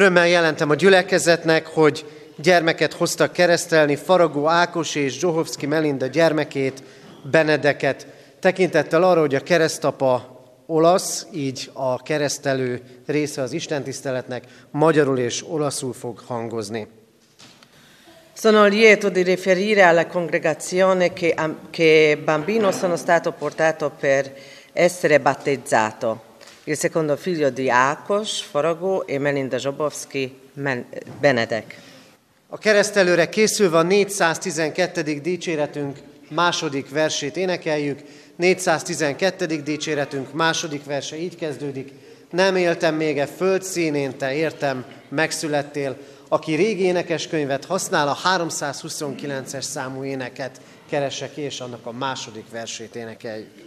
Örömmel jelentem a gyülekezetnek, hogy gyermeket hoztak keresztelni, Faragó Ákos és Zsohovszki Melinda gyermekét, Benedeket, tekintettel arra, hogy a keresztapa olasz, így a keresztelő része az istentiszteletnek magyarul és olaszul fog hangozni. Sono lieto di riferire alla congregazione che, che bambino sono stato portato per essere battezzato. Il secondo figlio di Ákos, Faragó e Melinda Zsobowski, Benedek. A keresztelőre készülve a 412. dicséretünk második versét énekeljük. 412. dicséretünk második verse így kezdődik. Nem éltem még e föld színén, te értem, megszülettél. Aki régi énekeskönyvet használ, a 329-es számú éneket keresse ki, és annak a második versét énekeljük.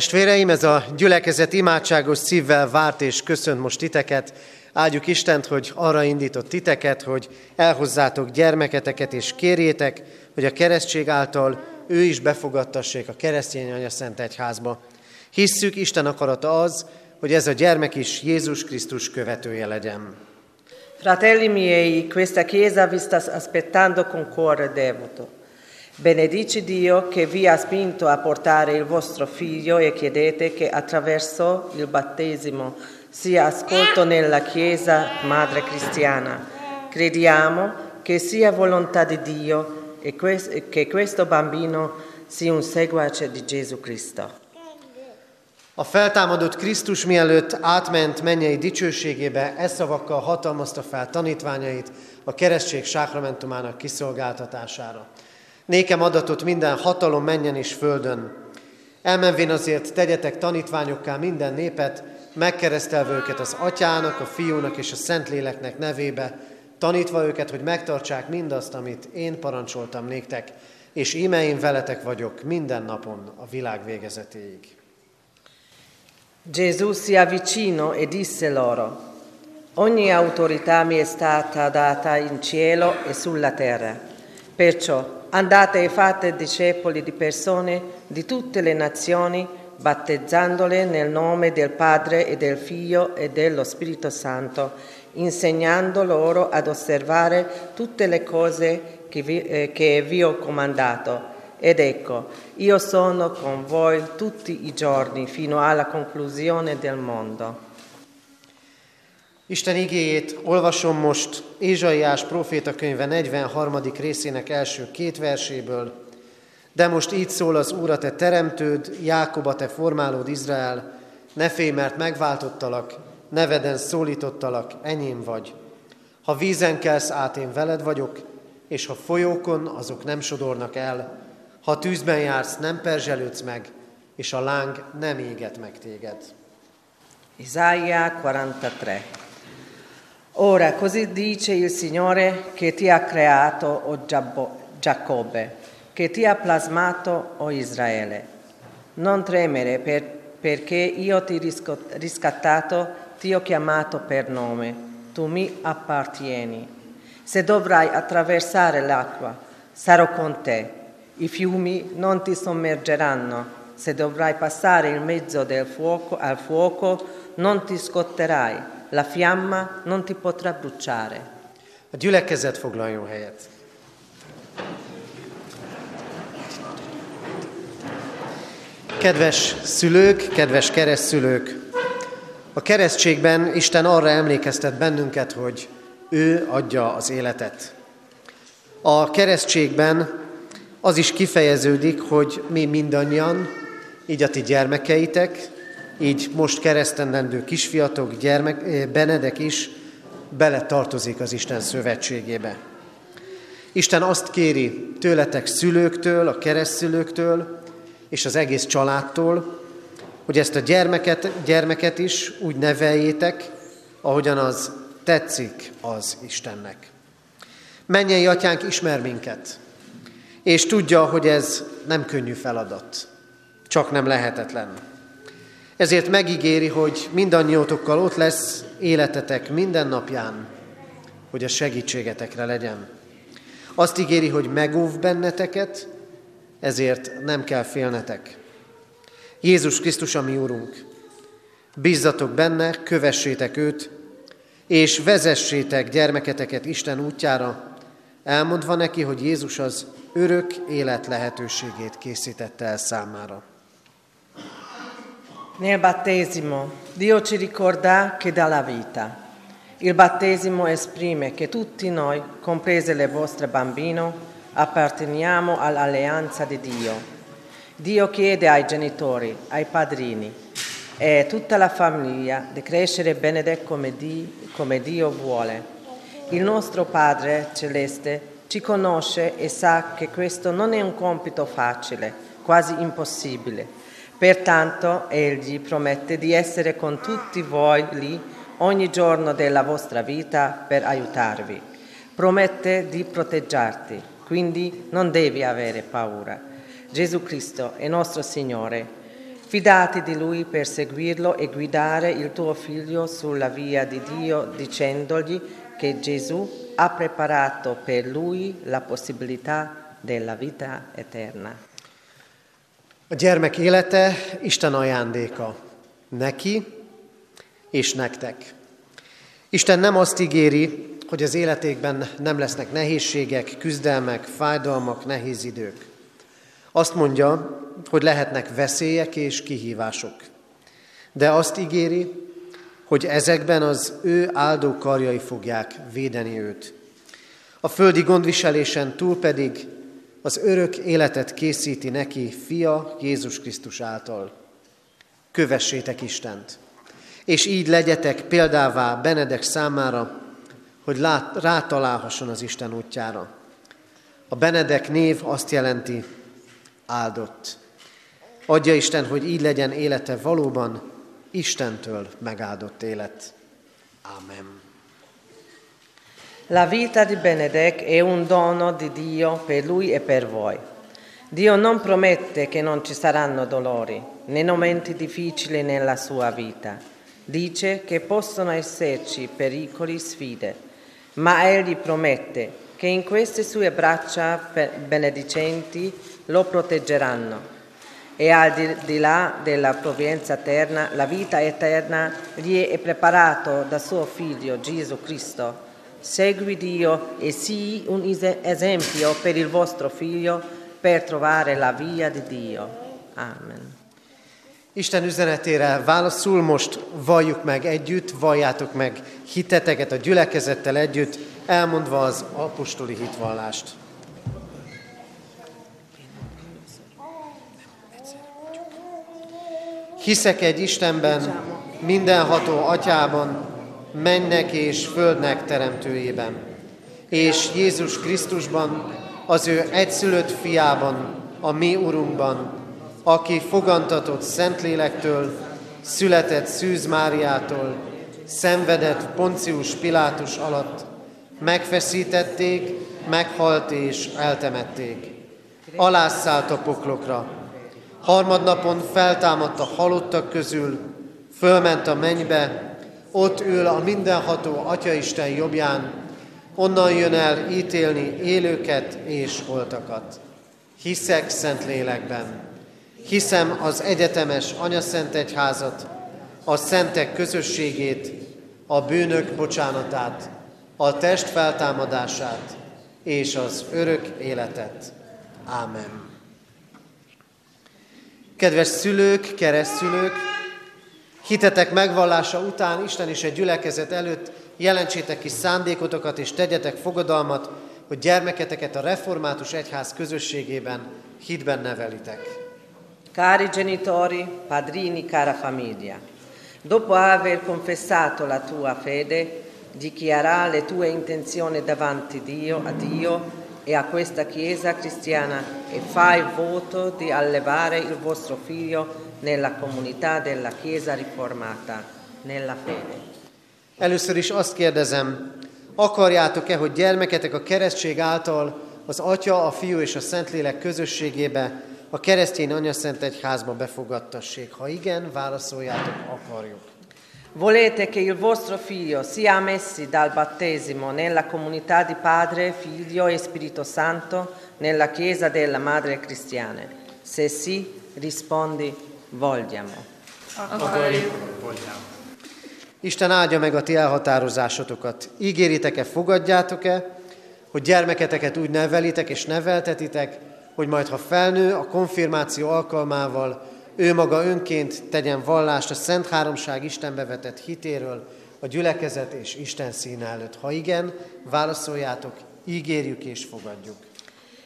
Testvéreim, ez a gyülekezet imádságos szívvel várt és köszönt most titeket. Áldjuk Istent, hogy arra indított titeket, hogy elhozzátok gyermeketeket és kérjétek, hogy a keresztség által ő is befogadtassék a keresztény anya Szent Egyházba. Hisszük, Isten akarata az, hogy ez a gyermek is Jézus Krisztus követője legyen. Fratelli miei, questa chiesa vi sta aspettando con cuore devoto. Benedice Dio che vi ha spinto a portare il vostro figlio e chiedete che attraverso il battesimo sia ascolto nella Chiesa Madre Cristiana. Crediamo che sia volontà di Dio e che questo bambino sia un seguace di Gesù Cristo. A feltámadott Krisztus mielőtt átment mennyei dicsőségébe, e szavakkal hatalmazta fel tanítványait a keresztség sákramentumának kiszolgáltatására. Nékem adatot minden hatalom menjen és földön. Elmenvén azért tegyetek tanítványokká minden népet, megkeresztelve őket az atyának, a fiúnak és a szentléleknek nevébe, tanítva őket, hogy megtartsák mindazt, amit én parancsoltam néktek, és íme én veletek vagyok minden napon a világ végezetéig. Gesù si avvicinò e disse loro, Ogni autorità mi è stata data in cielo e sulla terra. Perciò Andate e fate discepoli di persone di tutte le nazioni, battezzandole nel nome del Padre e del Figlio e dello Spirito Santo, insegnando loro ad osservare tutte le cose che vi, eh, che vi ho comandato. Ed ecco, io sono con voi tutti i giorni fino alla conclusione del mondo. Isten igéjét olvasom most Ézsaiás proféta könyve 43. részének első két verséből. De most így szól az Úr, a te teremtőd, Jákoba, te formálód Izrael, ne félj, mert megváltottalak, neveden szólítottalak, enyém vagy. Ha vízen kelsz át, én veled vagyok, és ha folyókon, azok nem sodornak el. Ha tűzben jársz, nem perzselődsz meg, és a láng nem éget meg téged. Isaia 43 Ora così dice il Signore che ti ha creato, o Giacobbe, che ti ha plasmato, o Israele. Non tremere per, perché io ti ho riscattato, ti ho chiamato per nome, tu mi appartieni. Se dovrai attraversare l'acqua, sarò con te. I fiumi non ti sommergeranno. Se dovrai passare in mezzo fuoco, al fuoco, non ti scotterai. La fiamma non ti potrà bruciare. A gyülekezet foglaljon helyet. Kedves szülők, kedves keresztszülők, a keresztségben Isten arra emlékeztet bennünket, hogy ő adja az életet. A keresztségben az is kifejeződik, hogy mi mindannyian, így a ti gyermekeitek, így most keresztendendő kisfiatok, gyermek, eh, Benedek is bele tartozik az Isten szövetségébe. Isten azt kéri tőletek szülőktől, a keresztszülőktől és az egész családtól, hogy ezt a gyermeket, gyermeket is úgy neveljétek, ahogyan az tetszik az Istennek. Mennyei atyánk ismer minket, és tudja, hogy ez nem könnyű feladat, csak nem lehetetlen. Ezért megígéri, hogy mindannyiótokkal ott lesz életetek minden napján, hogy a segítségetekre legyen. Azt ígéri, hogy megóv benneteket, ezért nem kell félnetek. Jézus Krisztus a mi Úrunk. Bízzatok benne, kövessétek őt, és vezessétek gyermeketeket Isten útjára, elmondva neki, hogy Jézus az örök élet lehetőségét készítette el számára. Nel battesimo Dio ci ricorda che dà la vita. Il battesimo esprime che tutti noi, comprese le vostre bambino, apparteniamo all'alleanza di Dio. Dio chiede ai genitori, ai padrini e a tutta la famiglia di crescere benedetto come, come Dio vuole. Il nostro Padre Celeste ci conosce e sa che questo non è un compito facile, quasi impossibile. Pertanto Egli promette di essere con tutti voi lì ogni giorno della vostra vita per aiutarvi. Promette di proteggerti, quindi non devi avere paura. Gesù Cristo è nostro Signore. Fidati di Lui per seguirlo e guidare il tuo figlio sulla via di Dio dicendogli che Gesù ha preparato per lui la possibilità della vita eterna. A gyermek élete Isten ajándéka neki és nektek. Isten nem azt ígéri, hogy az életékben nem lesznek nehézségek, küzdelmek, fájdalmak, nehéz idők. Azt mondja, hogy lehetnek veszélyek és kihívások. De azt ígéri, hogy ezekben az ő áldó karjai fogják védeni őt. A földi gondviselésen túl pedig az örök életet készíti neki fia Jézus Krisztus által. Kövessétek Istent, és így legyetek példává Benedek számára, hogy lát, rátalálhasson az Isten útjára. A Benedek név azt jelenti áldott. Adja Isten, hogy így legyen élete valóban Istentől megáldott élet. Amen. La vita di Benedek è un dono di Dio per lui e per voi. Dio non promette che non ci saranno dolori né momenti difficili nella sua vita. Dice che possono esserci pericoli, sfide, ma Egli promette che in queste sue braccia benedicenti lo proteggeranno e al di, là della provvidenza eterna, la vita eterna gli è preparato da suo Figlio Gesù Cristo. Segui Dio e sii un esempio per il vostro Figlio per trovare la via di Dio. Amen. Isten üzenetére válaszul most valljuk meg együtt, valljátok meg hiteteket a gyülekezettel együtt, elmondva az apostoli hitvallást. Hiszek egy Istenben, mindenható atyában, mennek és földnek teremtőjében, és Jézus Krisztusban, az ő egyszülött fiában, a mi Urunkban, aki fogantatott Szentlélektől, született Szűz Máriától, szenvedett Poncius Pilátus alatt, megfeszítették, meghalt és eltemették. Alászállt a poklokra. Harmadnapon feltámadt a halottak közül, fölment a mennybe, ott ül a mindenható Atyaisten jobbján, onnan jön el ítélni élőket és holtakat. Hiszek szent lélekben, hiszem az egyetemes anyaszent egyházat, a szentek közösségét, a bűnök bocsánatát, a test feltámadását és az örök életet. Ámen. Kedves szülők, keresztszülők, hitetek megvallása után Isten és egy gyülekezet előtt jelentsétek ki szándékotokat és tegyetek fogadalmat, hogy gyermeketeket a református egyház közösségében hitben nevelitek. Cari genitori, padrini, cara famiglia, dopo aver confessato la tua fede, dichiara le tue intenzioni davanti Dio, a Dio e a questa Chiesa cristiana e fai voto di allevare il vostro figlio nella comunità della Chiesa riformata, nella fede. Először is azt kérdezem, akarjátok-e, hogy gyermeketek a keresztség által az Atya, a Fiú és a Szentlélek közösségébe, a keresztény Anya Szent Egyházba befogadtassék? Ha igen, válaszoljátok, akarjuk. Volete che il vostro figlio sia messi dal battesimo nella comunità di Padre, Figlio e Spirito Santo nella Chiesa della Madre Cristiana? Se sì, rispondi, vogliamo. Akarjuk. Isten áldja meg a ti elhatározásotokat. Ígéritek-e, fogadjátok-e, hogy gyermeketeket úgy nevelitek és neveltetitek, hogy majd ha felnő, a konfirmáció alkalmával ő maga önként tegyen vallást a Szent Háromság Istenbe vetett hitéről, a gyülekezet és Isten színe előtt. Ha igen, válaszoljátok, ígérjük és fogadjuk.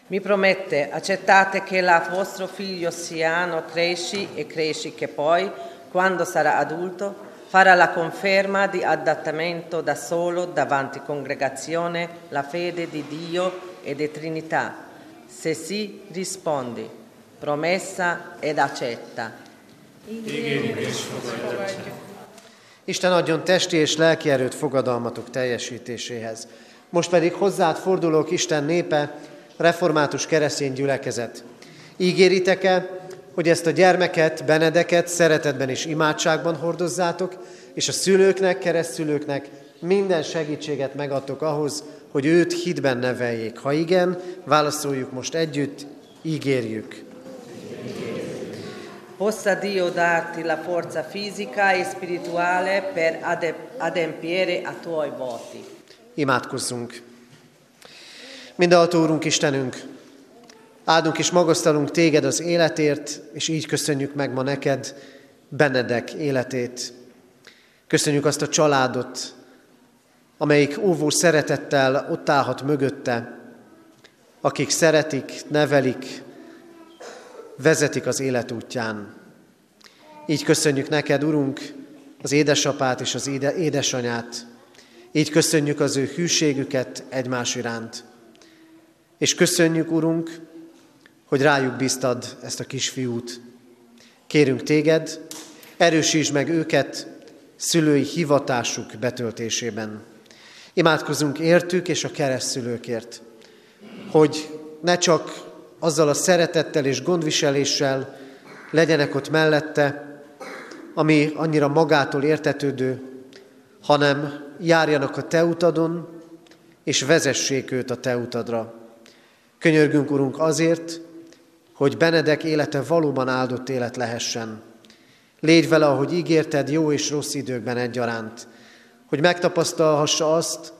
Mi promette, accettate che la vostro figlio Siano cresci e cresci che poi, quando sarà adulto, farà la conferma di adattamento da solo davanti congregazione la fede di Dio e di Trinità. Se sì, rispondi, promessa ed accetta. Isten adjon testi és lelki erőt fogadalmatok teljesítéséhez. Most pedig hozzád fordulók Isten népe, református keresztény gyülekezet. Ígéritek-e, hogy ezt a gyermeket, Benedeket szeretetben és imádságban hordozzátok, és a szülőknek, keresztszülőknek minden segítséget megadtok ahhoz, hogy őt hitben neveljék. Ha igen, válaszoljuk most együtt, ígérjük. Possa Dio darti la forza fisica e spirituale per ade- adempiere a tuoi voti. Imádkozzunk. Mindenható Úrunk Istenünk, áldunk és magasztalunk Téged az életért, és így köszönjük meg ma neked Benedek életét. Köszönjük azt a családot, amelyik óvó szeretettel ott állhat mögötte, akik szeretik, nevelik, vezetik az élet útján. Így köszönjük neked, Urunk, az édesapát és az éde, édesanyát. Így köszönjük az ő hűségüket egymás iránt. És köszönjük, Urunk, hogy rájuk bíztad ezt a kisfiút. Kérünk téged, erősítsd meg őket szülői hivatásuk betöltésében. Imádkozunk értük és a keresztszülőkért, hogy ne csak azzal a szeretettel és gondviseléssel legyenek ott mellette, ami annyira magától értetődő, hanem járjanak a te utadon, és vezessék őt a te utadra. Könyörgünk, Urunk, azért, hogy Benedek élete valóban áldott élet lehessen. Légy vele, ahogy ígérted, jó és rossz időkben egyaránt, hogy megtapasztalhassa azt,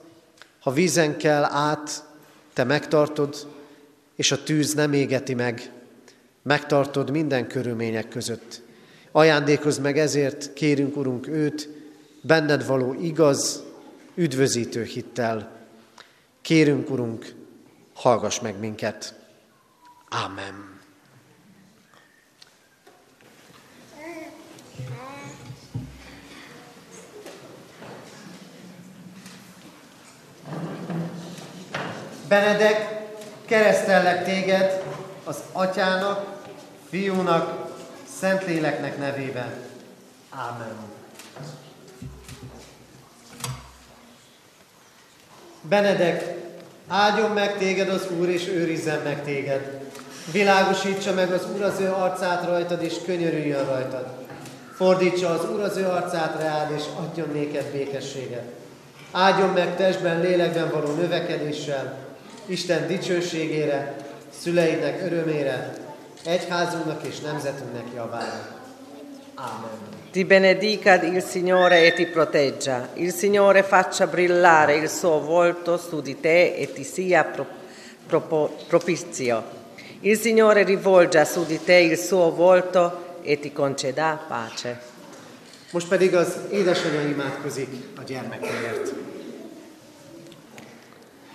ha vízen kell át, te megtartod, és a tűz nem égeti meg, megtartod minden körülmények között. Ajándékozz meg ezért, kérünk, Urunk, őt, benned való igaz, üdvözítő hittel. Kérünk, Urunk, hallgass meg minket. Amen. Benedek, keresztellek téged, az Atyának, Fiúnak, Szentléleknek nevében. Ámen. Benedek, áldjon meg téged az Úr, és őrizzen meg téged. Világosítsa meg az Úr az ő arcát rajtad, és könyörüljön rajtad. Fordítsa az Úr az ő arcát rád, és adjon néked békességet. Áldjon meg testben, lélekben való növekedéssel, Isten dicsőségére, szüleidnek örömére, egyházunknak és nemzetünknek javára. Amen. Ti benedica il Signore e ti proteggia. Il Signore faccia brillare il suo volto su di te e ti sia pro, pro, propizio. Il Signore rivolga su di te il suo volto e ti conceda pace. Most pedig az édesanyja imádkozik a gyermekért.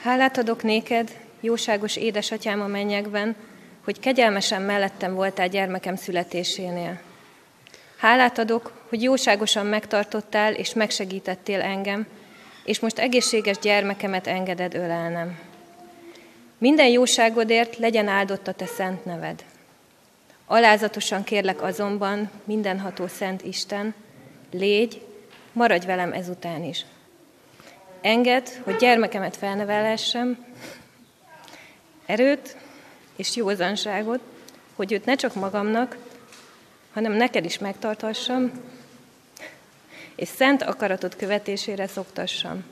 Hálát adok néked, jóságos édesatyám a mennyekben, hogy kegyelmesen mellettem voltál gyermekem születésénél. Hálát adok, hogy jóságosan megtartottál és megsegítettél engem, és most egészséges gyermekemet engeded ölelnem. Minden jóságodért legyen áldott a te szent neved. Alázatosan kérlek azonban, mindenható Szent Isten, légy, maradj velem ezután is. Engedd, hogy gyermekemet felnevelessem, erőt és józanságot, hogy őt ne csak magamnak, hanem neked is megtartassam, és szent akaratot követésére szoktassam.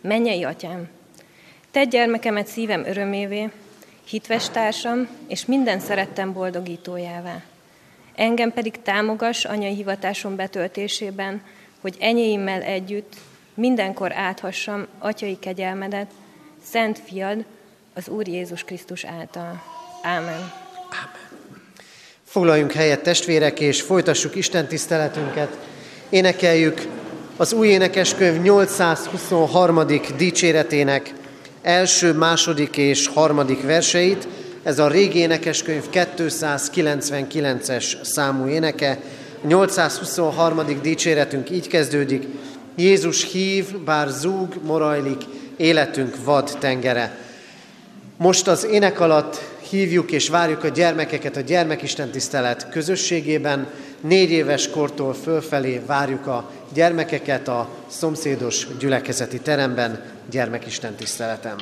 Mennyei atyám, te gyermekemet szívem örömévé, hitves társam, és minden szerettem boldogítójává. Engem pedig támogass anyai hivatásom betöltésében, hogy enyéimmel együtt mindenkor áthassam atyai kegyelmedet, szent fiad, az Úr Jézus Krisztus által. Ámen. Foglaljunk helyet testvérek, és folytassuk Isten tiszteletünket. Énekeljük az új énekeskönyv 823. dicséretének első, második és harmadik verseit. Ez a régi énekeskönyv 299-es számú éneke. 823. dicséretünk így kezdődik. Jézus hív, bár zúg, morajlik, életünk vad tengere. Most az ének alatt hívjuk és várjuk a gyermekeket a gyermekisten tisztelet közösségében. Négy éves kortól fölfelé várjuk a gyermekeket a szomszédos gyülekezeti teremben gyermekisten tiszteletem.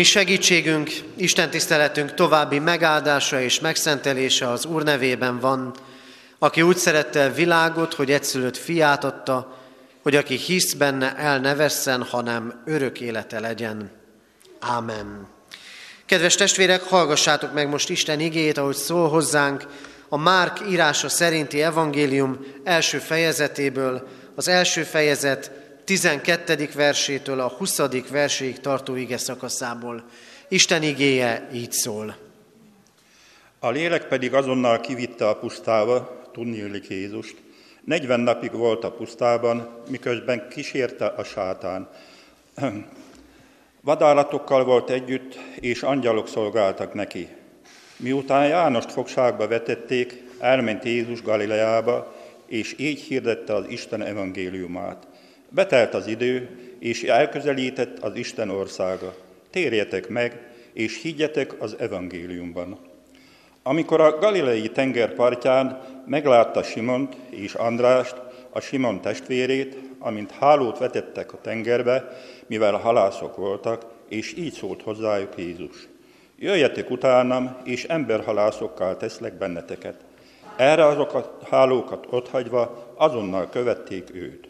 Mi segítségünk, Isten tiszteletünk további megáldása és megszentelése az Úr nevében van, aki úgy szerette a világot, hogy egyszülött fiát adta, hogy aki hisz benne, el ne vesszen, hanem örök élete legyen. Ámen. Kedves testvérek, hallgassátok meg most Isten igét, ahogy szól hozzánk a Márk írása szerinti evangélium első fejezetéből, az első fejezet 12. versétől a 20. verséig tartó ige szakaszából. Isten igéje így szól. A lélek pedig azonnal kivitte a pusztába, tudni Jézust. 40 napig volt a pusztában, miközben kísérte a sátán. Vadállatokkal volt együtt, és angyalok szolgáltak neki. Miután Jánost fogságba vetették, elment Jézus Galileába, és így hirdette az Isten evangéliumát. Betelt az idő, és elközelített az Isten országa. Térjetek meg, és higgyetek az evangéliumban. Amikor a galilei tenger partján meglátta Simont és Andrást, a Simon testvérét, amint hálót vetettek a tengerbe, mivel halászok voltak, és így szólt hozzájuk Jézus. Jöjjetek utánam, és emberhalászokkal teszlek benneteket. Erre azok a hálókat otthagyva azonnal követték őt.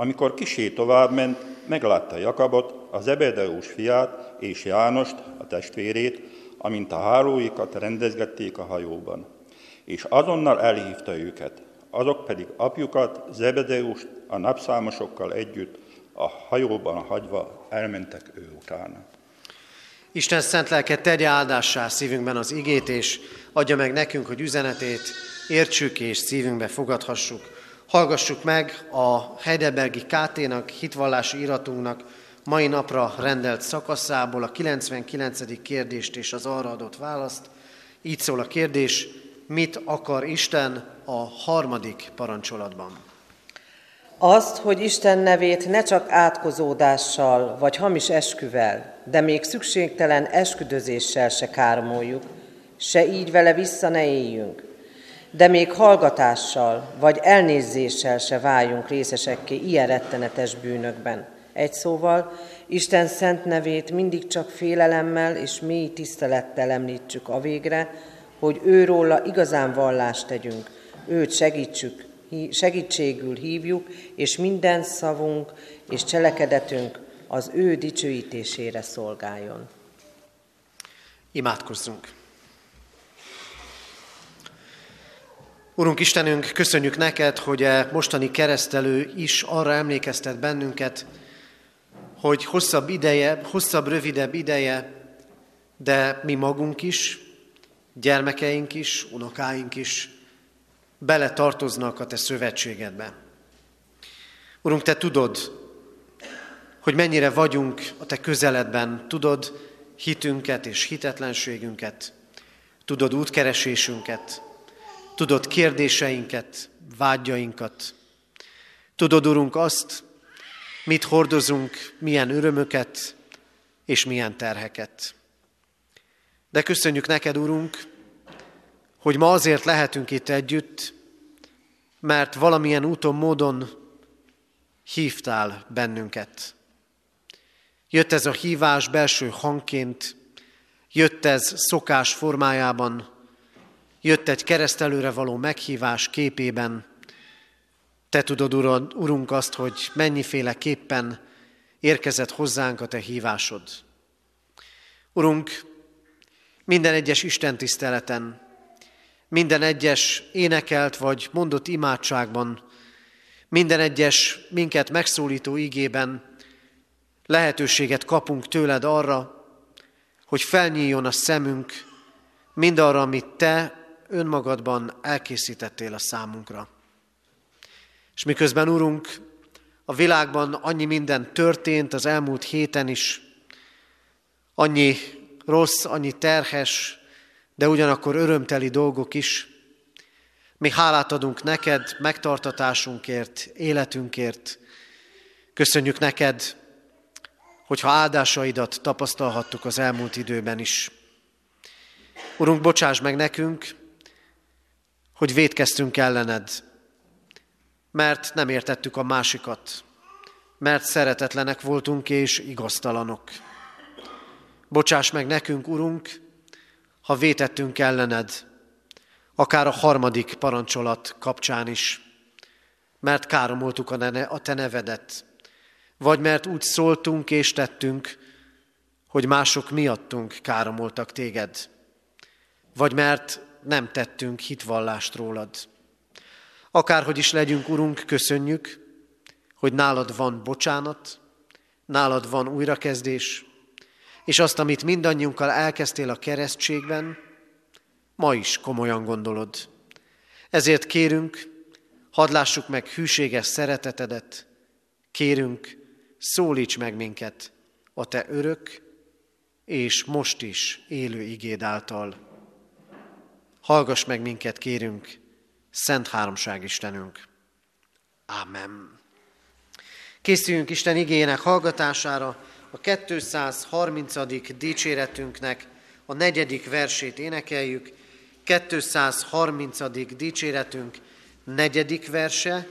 Amikor kisé továbbment, meglátta Jakabot, az Ebedeus fiát és Jánost, a testvérét, amint a hálóikat rendezgették a hajóban. És azonnal elhívta őket, azok pedig apjukat, Zebedeust a napszámosokkal együtt a hajóban hagyva elmentek ő utána. Isten szent lelke tegye áldássá szívünkben az igét, és adja meg nekünk, hogy üzenetét értsük és szívünkbe fogadhassuk. Hallgassuk meg a Heidelbergi KT-nak, hitvallási iratunknak mai napra rendelt szakaszából a 99. kérdést és az arra adott választ. Így szól a kérdés, mit akar Isten a harmadik parancsolatban? Azt, hogy Isten nevét ne csak átkozódással vagy hamis esküvel, de még szükségtelen esküdözéssel se kármoljuk, se így vele vissza ne éljünk, de még hallgatással vagy elnézéssel se váljunk részesekké ilyen rettenetes bűnökben. Egy szóval, Isten szent nevét mindig csak félelemmel és mély tisztelettel említsük a végre, hogy őróla igazán vallást tegyünk, őt segítsük, segítségül hívjuk, és minden szavunk és cselekedetünk az ő dicsőítésére szolgáljon. Imádkozzunk! Urunk Istenünk, köszönjük neked, hogy a mostani keresztelő is arra emlékeztet bennünket, hogy hosszabb ideje, hosszabb, rövidebb ideje, de mi magunk is, gyermekeink is, unokáink is bele tartoznak a te szövetségedbe. Urunk, te tudod, hogy mennyire vagyunk a te közeledben, tudod hitünket és hitetlenségünket, tudod útkeresésünket, tudod kérdéseinket, vágyainkat. Tudod, Urunk, azt, mit hordozunk, milyen örömöket és milyen terheket. De köszönjük neked, Urunk, hogy ma azért lehetünk itt együtt, mert valamilyen úton, módon hívtál bennünket. Jött ez a hívás belső hangként, jött ez szokás formájában, jött egy keresztelőre való meghívás képében. Te tudod, Urad, Urunk, azt, hogy mennyiféleképpen érkezett hozzánk a Te hívásod. Urunk, minden egyes Isten tiszteleten, minden egyes énekelt vagy mondott imádságban, minden egyes minket megszólító igében lehetőséget kapunk tőled arra, hogy felnyíljon a szemünk mindarra, amit te önmagadban elkészítettél a számunkra. És miközben, Urunk, a világban annyi minden történt az elmúlt héten is, annyi rossz, annyi terhes, de ugyanakkor örömteli dolgok is. Mi hálát adunk neked megtartatásunkért, életünkért. Köszönjük neked, hogyha áldásaidat tapasztalhattuk az elmúlt időben is. Urunk, bocsáss meg nekünk, hogy védkeztünk ellened, mert nem értettük a másikat, mert szeretetlenek voltunk és igaztalanok. Bocsáss meg nekünk, Urunk, ha vétettünk ellened, akár a harmadik parancsolat kapcsán is, mert káromoltuk a te nevedet, vagy mert úgy szóltunk és tettünk, hogy mások miattunk káromoltak téged, vagy mert nem tettünk hitvallást rólad. Akárhogy is legyünk, Urunk, köszönjük, hogy nálad van bocsánat, nálad van újrakezdés, és azt, amit mindannyiunkkal elkezdtél a keresztségben, ma is komolyan gondolod. Ezért kérünk, hadd lássuk meg hűséges szeretetedet, kérünk, szólíts meg minket a te örök és most is élő igéd által. Hallgass meg minket, kérünk, Szent Háromság Istenünk. Ámen. Készüljünk Isten igének hallgatására, a 230. dicséretünknek a negyedik versét énekeljük. 230. dicséretünk negyedik verse,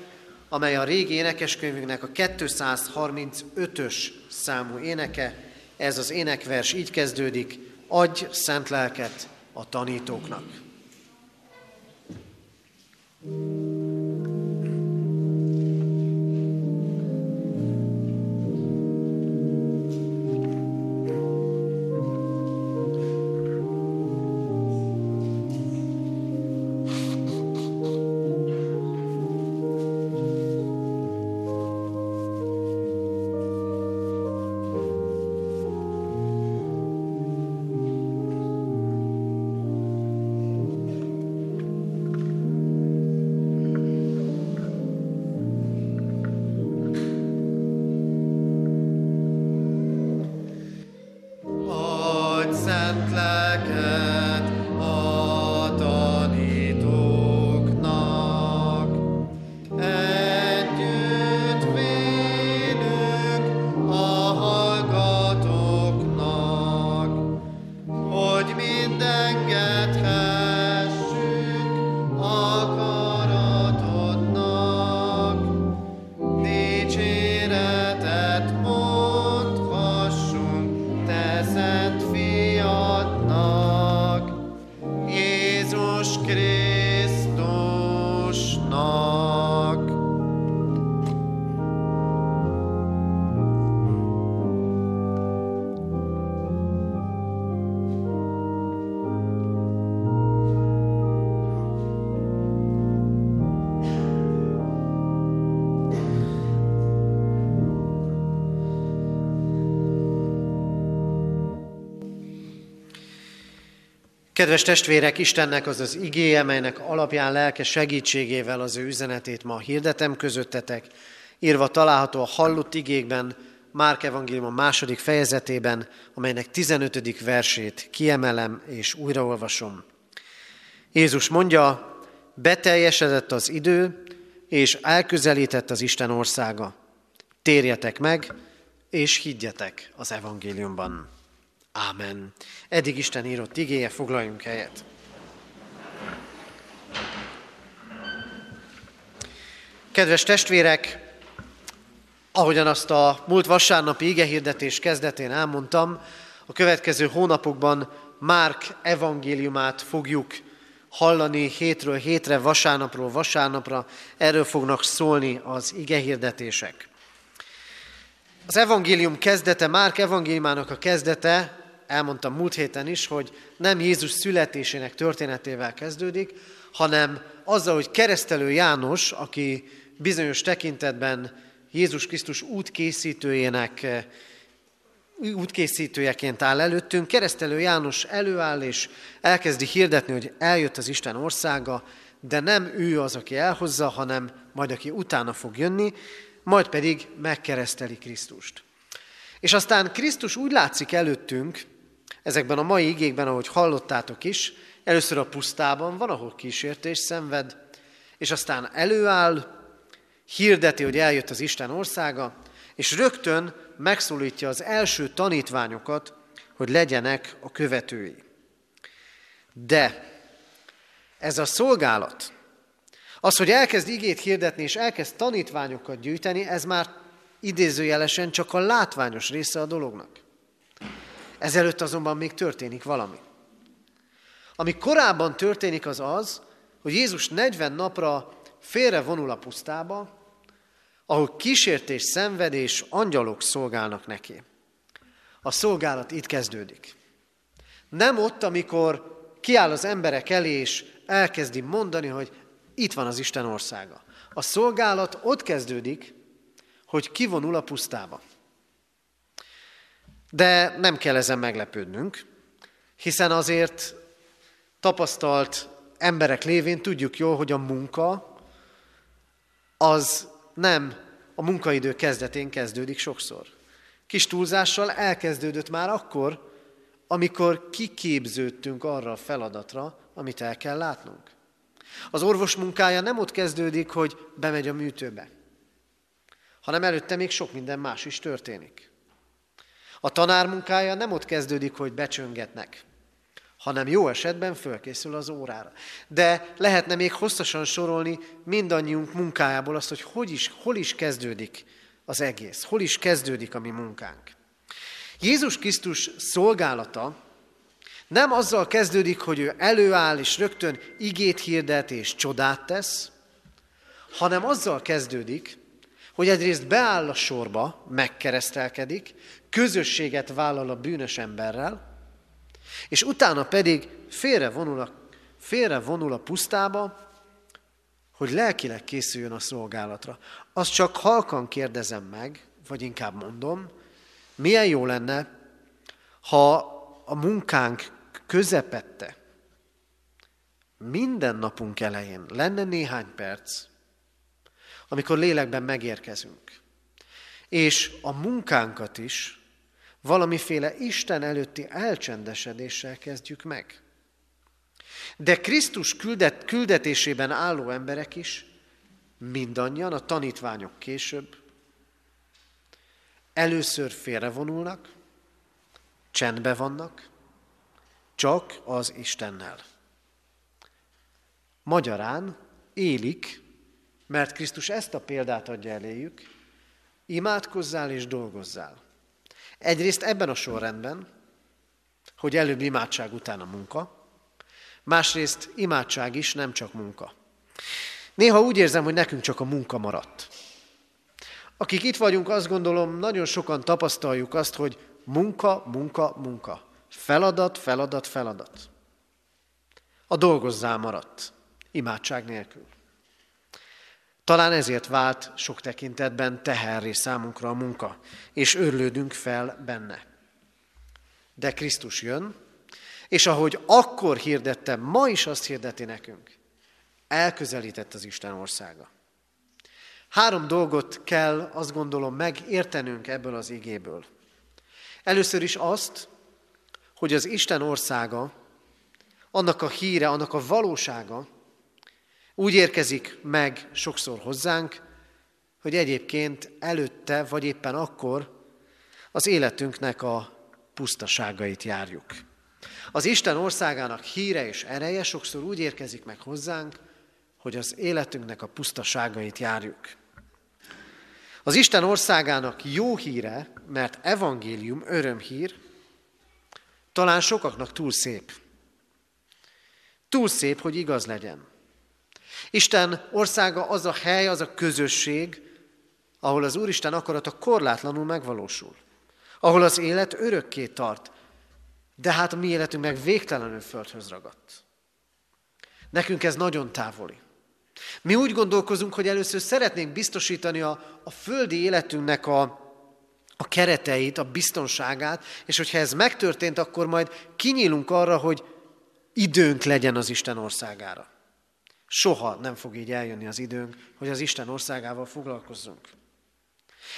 amely a régi énekeskönyvünknek a 235-ös számú éneke. Ez az énekvers így kezdődik, adj szent lelket a tanítóknak. Thank you. Kedves testvérek, Istennek az az igéje, melynek alapján lelke segítségével az ő üzenetét ma hirdetem közöttetek, írva található a hallott igékben, Márk Evangélium a második fejezetében, amelynek 15. versét kiemelem és újraolvasom. Jézus mondja, beteljesedett az idő, és elközelített az Isten országa. Térjetek meg, és higgyetek az evangéliumban. Ámen. Eddig Isten írott igéje, foglaljunk helyet. Kedves testvérek, ahogyan azt a múlt vasárnapi igehirdetés kezdetén elmondtam, a következő hónapokban Márk evangéliumát fogjuk hallani hétről hétre, vasárnapról vasárnapra. Erről fognak szólni az igehirdetések. Az evangélium kezdete, Márk evangéliumának a kezdete elmondtam múlt héten is, hogy nem Jézus születésének történetével kezdődik, hanem azzal, hogy keresztelő János, aki bizonyos tekintetben Jézus Krisztus útkészítőjének útkészítőjeként áll előttünk, keresztelő János előáll és elkezdi hirdetni, hogy eljött az Isten országa, de nem ő az, aki elhozza, hanem majd aki utána fog jönni, majd pedig megkereszteli Krisztust. És aztán Krisztus úgy látszik előttünk, ezekben a mai igékben, ahogy hallottátok is, először a pusztában van, ahol kísértés szenved, és aztán előáll, hirdeti, hogy eljött az Isten országa, és rögtön megszólítja az első tanítványokat, hogy legyenek a követői. De ez a szolgálat, az, hogy elkezd igét hirdetni és elkezd tanítványokat gyűjteni, ez már idézőjelesen csak a látványos része a dolognak. Ezelőtt azonban még történik valami. Ami korábban történik az az, hogy Jézus 40 napra félre vonul a pusztába, ahol kísértés, szenvedés, angyalok szolgálnak neki. A szolgálat itt kezdődik. Nem ott, amikor kiáll az emberek elé, és elkezdi mondani, hogy itt van az Isten országa. A szolgálat ott kezdődik, hogy kivonul a pusztába. De nem kell ezen meglepődnünk, hiszen azért tapasztalt emberek lévén tudjuk jól, hogy a munka az nem a munkaidő kezdetén kezdődik sokszor. Kis túlzással elkezdődött már akkor, amikor kiképződtünk arra a feladatra, amit el kell látnunk. Az orvos munkája nem ott kezdődik, hogy bemegy a műtőbe, hanem előtte még sok minden más is történik. A tanár munkája nem ott kezdődik, hogy becsöngetnek, hanem jó esetben fölkészül az órára. De lehetne még hosszasan sorolni mindannyiunk munkájából azt, hogy, hogy is, hol is kezdődik az egész, hol is kezdődik a mi munkánk. Jézus Krisztus szolgálata nem azzal kezdődik, hogy ő előáll és rögtön igét hirdet és csodát tesz, hanem azzal kezdődik, hogy egyrészt beáll a sorba, megkeresztelkedik, közösséget vállal a bűnös emberrel, és utána pedig félre vonul a, félre vonul a pusztába, hogy lelkileg készüljön a szolgálatra. Azt csak halkan kérdezem meg, vagy inkább mondom, milyen jó lenne, ha a munkánk közepette, minden napunk elején lenne néhány perc, amikor lélekben megérkezünk, és a munkánkat is valamiféle Isten előtti elcsendesedéssel kezdjük meg. De Krisztus küldet, küldetésében álló emberek is, mindannyian, a tanítványok később, először félrevonulnak, csendbe vannak, csak az Istennel. Magyarán élik, mert Krisztus ezt a példát adja eléjük, imádkozzál és dolgozzál. Egyrészt ebben a sorrendben, hogy előbb imádság után a munka, másrészt imádság is, nem csak munka. Néha úgy érzem, hogy nekünk csak a munka maradt. Akik itt vagyunk, azt gondolom, nagyon sokan tapasztaljuk azt, hogy munka, munka, munka. Feladat, feladat, feladat. A dolgozzá maradt, imádság nélkül. Talán ezért vált sok tekintetben teherré számunkra a munka, és örlődünk fel benne. De Krisztus jön, és ahogy akkor hirdette, ma is azt hirdeti nekünk, elközelített az Isten országa. Három dolgot kell, azt gondolom, megértenünk ebből az igéből. Először is azt, hogy az Isten országa, annak a híre, annak a valósága úgy érkezik meg sokszor hozzánk, hogy egyébként előtte, vagy éppen akkor az életünknek a pusztaságait járjuk. Az Isten országának híre és ereje sokszor úgy érkezik meg hozzánk, hogy az életünknek a pusztaságait járjuk. Az Isten országának jó híre, mert evangélium, örömhír, talán sokaknak túl szép. Túl szép, hogy igaz legyen. Isten országa az a hely, az a közösség, ahol az Úristen akarata korlátlanul megvalósul. Ahol az élet örökké tart, de hát a mi életünk meg végtelenül földhöz ragadt. Nekünk ez nagyon távoli. Mi úgy gondolkozunk, hogy először szeretnénk biztosítani a, a földi életünknek a, a kereteit, a biztonságát, és hogyha ez megtörtént, akkor majd kinyílunk arra, hogy időnk legyen az Isten országára. Soha nem fog így eljönni az időnk, hogy az Isten országával foglalkozzunk.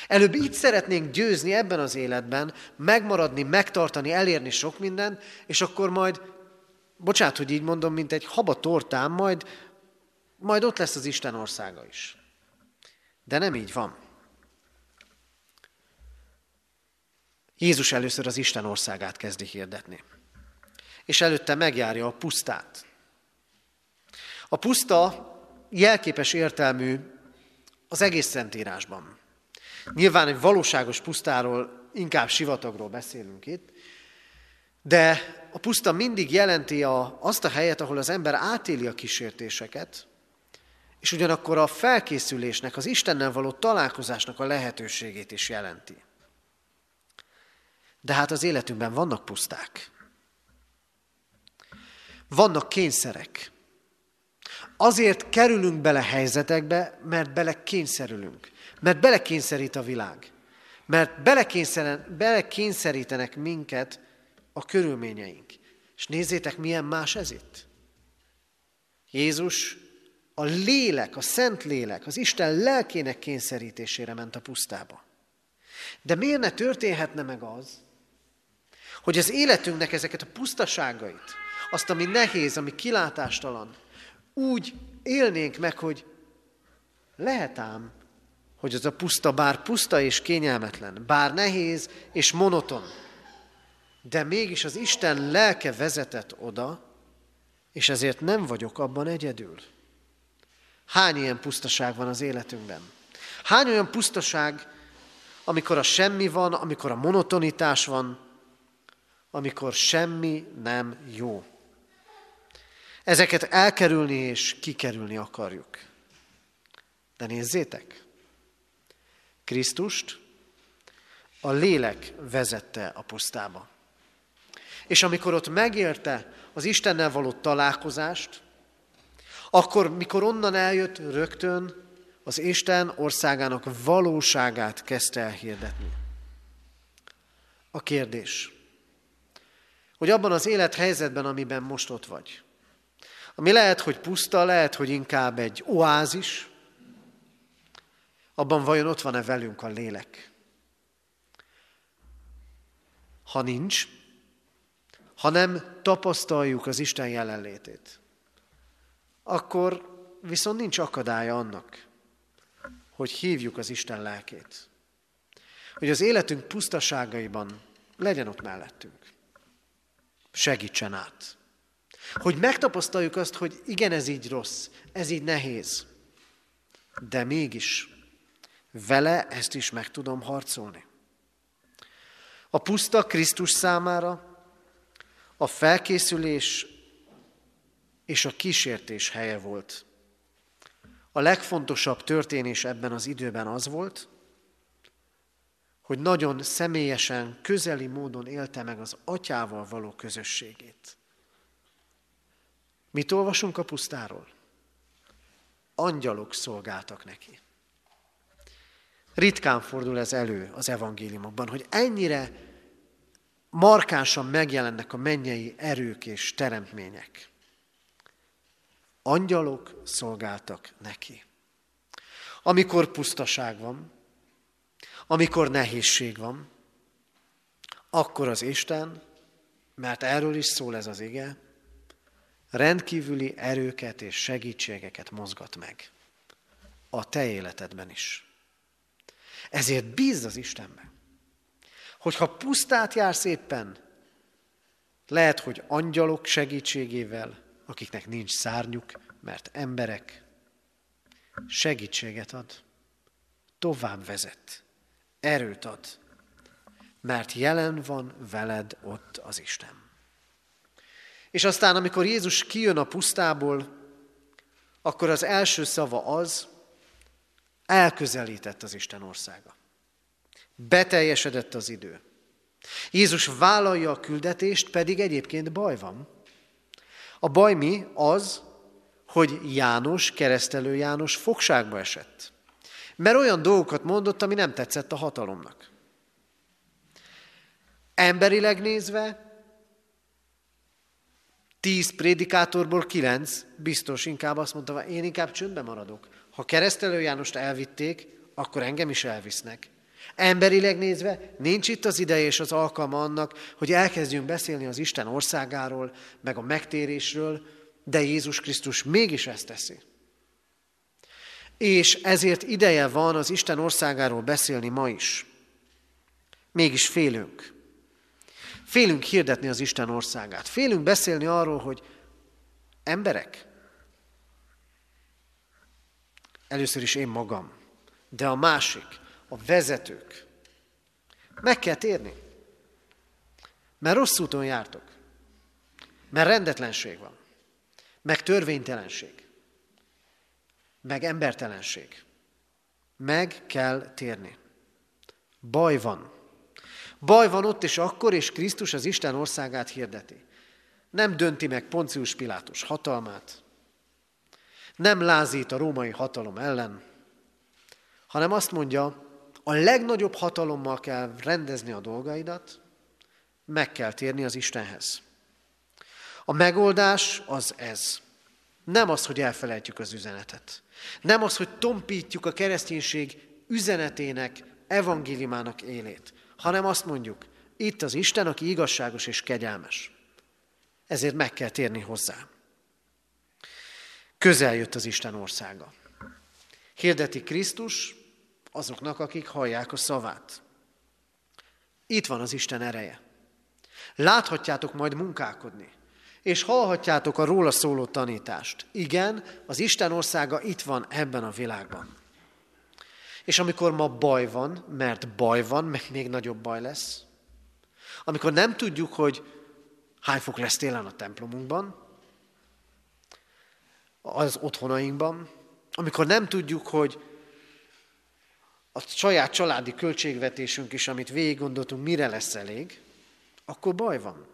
Előbb így szeretnénk győzni ebben az életben, megmaradni, megtartani, elérni sok mindent, és akkor majd, bocsánat, hogy így mondom, mint egy haba tortán, majd majd ott lesz az Isten országa is. De nem így van. Jézus először az Isten országát kezdi hirdetni. És előtte megjárja a pusztát. A puszta jelképes értelmű az egész Szentírásban. Nyilván egy valóságos pusztáról, inkább sivatagról beszélünk itt, De a puszta mindig jelenti a, azt a helyet, ahol az ember átéli a kísértéseket, és ugyanakkor a felkészülésnek, az Istennel való találkozásnak a lehetőségét is jelenti. De hát az életünkben vannak puszták. Vannak kényszerek. Azért kerülünk bele helyzetekbe, mert bele kényszerülünk. Mert belekényszerít a világ. Mert belekényszerítenek minket a körülményeink. És nézzétek, milyen más ez itt. Jézus a lélek, a szent lélek, az Isten lelkének kényszerítésére ment a pusztába. De miért ne történhetne meg az, hogy az életünknek ezeket a pusztaságait, azt, ami nehéz, ami kilátástalan, úgy élnénk meg, hogy lehet ám, hogy az a puszta bár puszta és kényelmetlen, bár nehéz és monoton, de mégis az Isten lelke vezetett oda, és ezért nem vagyok abban egyedül. Hány ilyen pusztaság van az életünkben? Hány olyan pusztaság, amikor a semmi van, amikor a monotonitás van, amikor semmi nem jó. Ezeket elkerülni és kikerülni akarjuk. De nézzétek, Krisztust a lélek vezette a pusztába. És amikor ott megérte az Istennel való találkozást, akkor, mikor onnan eljött, rögtön az Isten országának valóságát kezdte el hirdetni. A kérdés, hogy abban az élethelyzetben, amiben most ott vagy, ami lehet, hogy puszta, lehet, hogy inkább egy oázis, abban vajon ott van-e velünk a lélek? Ha nincs, ha nem tapasztaljuk az Isten jelenlétét, akkor viszont nincs akadálya annak, hogy hívjuk az Isten lelkét. Hogy az életünk pusztaságaiban legyen ott mellettünk. Segítsen át. Hogy megtapasztaljuk azt, hogy igen, ez így rossz, ez így nehéz, de mégis vele ezt is meg tudom harcolni. A puszta Krisztus számára a felkészülés és a kísértés helye volt. A legfontosabb történés ebben az időben az volt, hogy nagyon személyesen, közeli módon élte meg az atyával való közösségét. Mit olvasunk a pusztáról? Angyalok szolgáltak neki. Ritkán fordul ez elő az evangéliumokban, hogy ennyire markánsan megjelennek a mennyei erők és teremtmények. Angyalok szolgáltak neki. Amikor pusztaság van, amikor nehézség van, akkor az Isten, mert erről is szól ez az ige, rendkívüli erőket és segítségeket mozgat meg. A te életedben is. Ezért bízz az Istenben. Hogyha pusztát jársz éppen, lehet, hogy angyalok segítségével, akiknek nincs szárnyuk, mert emberek, segítséget ad, tovább vezet, erőt ad, mert jelen van veled ott az Isten. És aztán, amikor Jézus kijön a pusztából, akkor az első szava az, elközelített az Isten országa. Beteljesedett az idő. Jézus vállalja a küldetést, pedig egyébként baj van. A baj mi? Az, hogy János, keresztelő János fogságba esett. Mert olyan dolgokat mondott, ami nem tetszett a hatalomnak. Emberileg nézve, tíz prédikátorból kilenc biztos inkább azt mondta, én inkább csöndben maradok. Ha keresztelő Jánost elvitték, akkor engem is elvisznek. Emberileg nézve nincs itt az ideje és az alkalma annak, hogy elkezdjünk beszélni az Isten országáról, meg a megtérésről, de Jézus Krisztus mégis ezt teszi. És ezért ideje van az Isten országáról beszélni ma is. Mégis félünk. Félünk hirdetni az Isten országát. Félünk beszélni arról, hogy emberek, először is én magam, de a másik, a vezetők, meg kell térni. Mert rossz úton jártok. Mert rendetlenség van. Meg törvénytelenség. Meg embertelenség. Meg kell térni. Baj van. Baj van ott és akkor, és Krisztus az Isten országát hirdeti. Nem dönti meg Poncius Pilátus hatalmát, nem lázít a római hatalom ellen, hanem azt mondja, a legnagyobb hatalommal kell rendezni a dolgaidat, meg kell térni az Istenhez. A megoldás az ez. Nem az, hogy elfelejtjük az üzenetet. Nem az, hogy tompítjuk a kereszténység üzenetének, evangéliumának élét, hanem azt mondjuk, itt az Isten, aki igazságos és kegyelmes. Ezért meg kell térni hozzá. Közel jött az Isten országa. Hirdeti Krisztus azoknak, akik hallják a szavát. Itt van az Isten ereje. Láthatjátok majd munkálkodni, és hallhatjátok a róla szóló tanítást. Igen, az Isten országa itt van ebben a világban. És amikor ma baj van, mert baj van, meg még nagyobb baj lesz, amikor nem tudjuk, hogy hány fok lesz télen a templomunkban, az otthonainkban, amikor nem tudjuk, hogy a saját családi költségvetésünk is, amit végig gondoltunk, mire lesz elég, akkor baj van.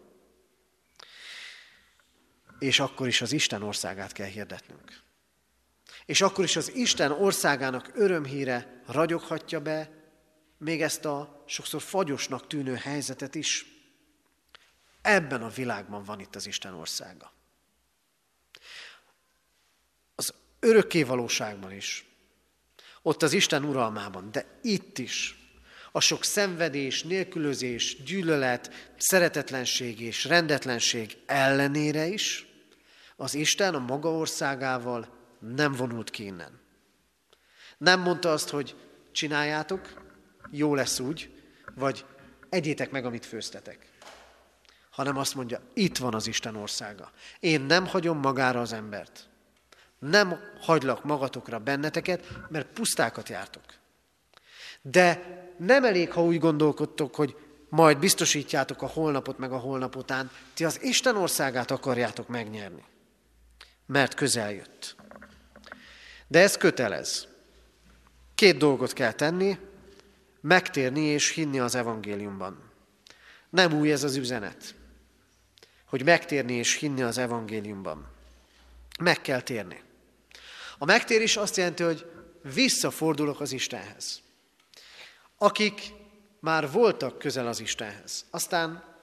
És akkor is az Isten országát kell hirdetnünk. És akkor is az Isten országának örömhíre ragyoghatja be még ezt a sokszor fagyosnak tűnő helyzetet is. Ebben a világban van itt az Isten országa. Az örökké valóságban is. Ott az Isten uralmában, de itt is. A sok szenvedés, nélkülözés, gyűlölet, szeretetlenség és rendetlenség ellenére is az Isten a maga országával nem vonult ki innen. Nem mondta azt, hogy csináljátok, jó lesz úgy, vagy egyétek meg, amit főztetek. Hanem azt mondja, itt van az Isten országa. Én nem hagyom magára az embert. Nem hagylak magatokra benneteket, mert pusztákat jártok. De nem elég, ha úgy gondolkodtok, hogy majd biztosítjátok a holnapot meg a holnap után, ti az Isten országát akarjátok megnyerni. Mert közel jött. De ez kötelez. Két dolgot kell tenni, megtérni és hinni az evangéliumban. Nem új ez az üzenet, hogy megtérni és hinni az evangéliumban. Meg kell térni. A megtérés azt jelenti, hogy visszafordulok az Istenhez. Akik már voltak közel az Istenhez, aztán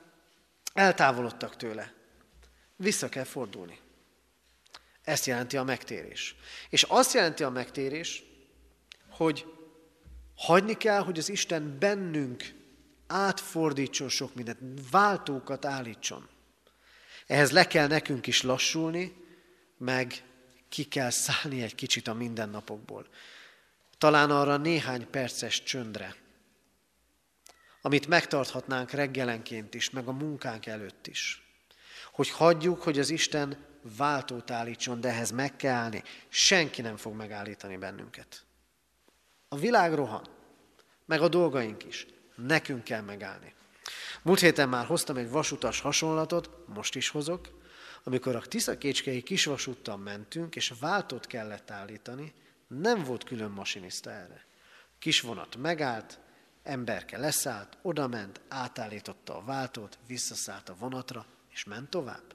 eltávolodtak tőle. Vissza kell fordulni. Ezt jelenti a megtérés. És azt jelenti a megtérés, hogy hagyni kell, hogy az Isten bennünk átfordítson sok mindent, váltókat állítson. Ehhez le kell nekünk is lassulni, meg ki kell szállni egy kicsit a mindennapokból. Talán arra néhány perces csöndre, amit megtarthatnánk reggelenként is, meg a munkánk előtt is. Hogy hagyjuk, hogy az Isten váltót állítson, de ehhez meg kell állni. Senki nem fog megállítani bennünket. A világ rohan, meg a dolgaink is. Nekünk kell megállni. Múlt héten már hoztam egy vasutas hasonlatot, most is hozok, amikor a Tiszakécskei kisvasúttal mentünk, és váltót kellett állítani, nem volt külön masinista erre. Kis vonat megállt, emberke leszállt, odament, átállította a váltót, visszaszállt a vonatra, és ment tovább.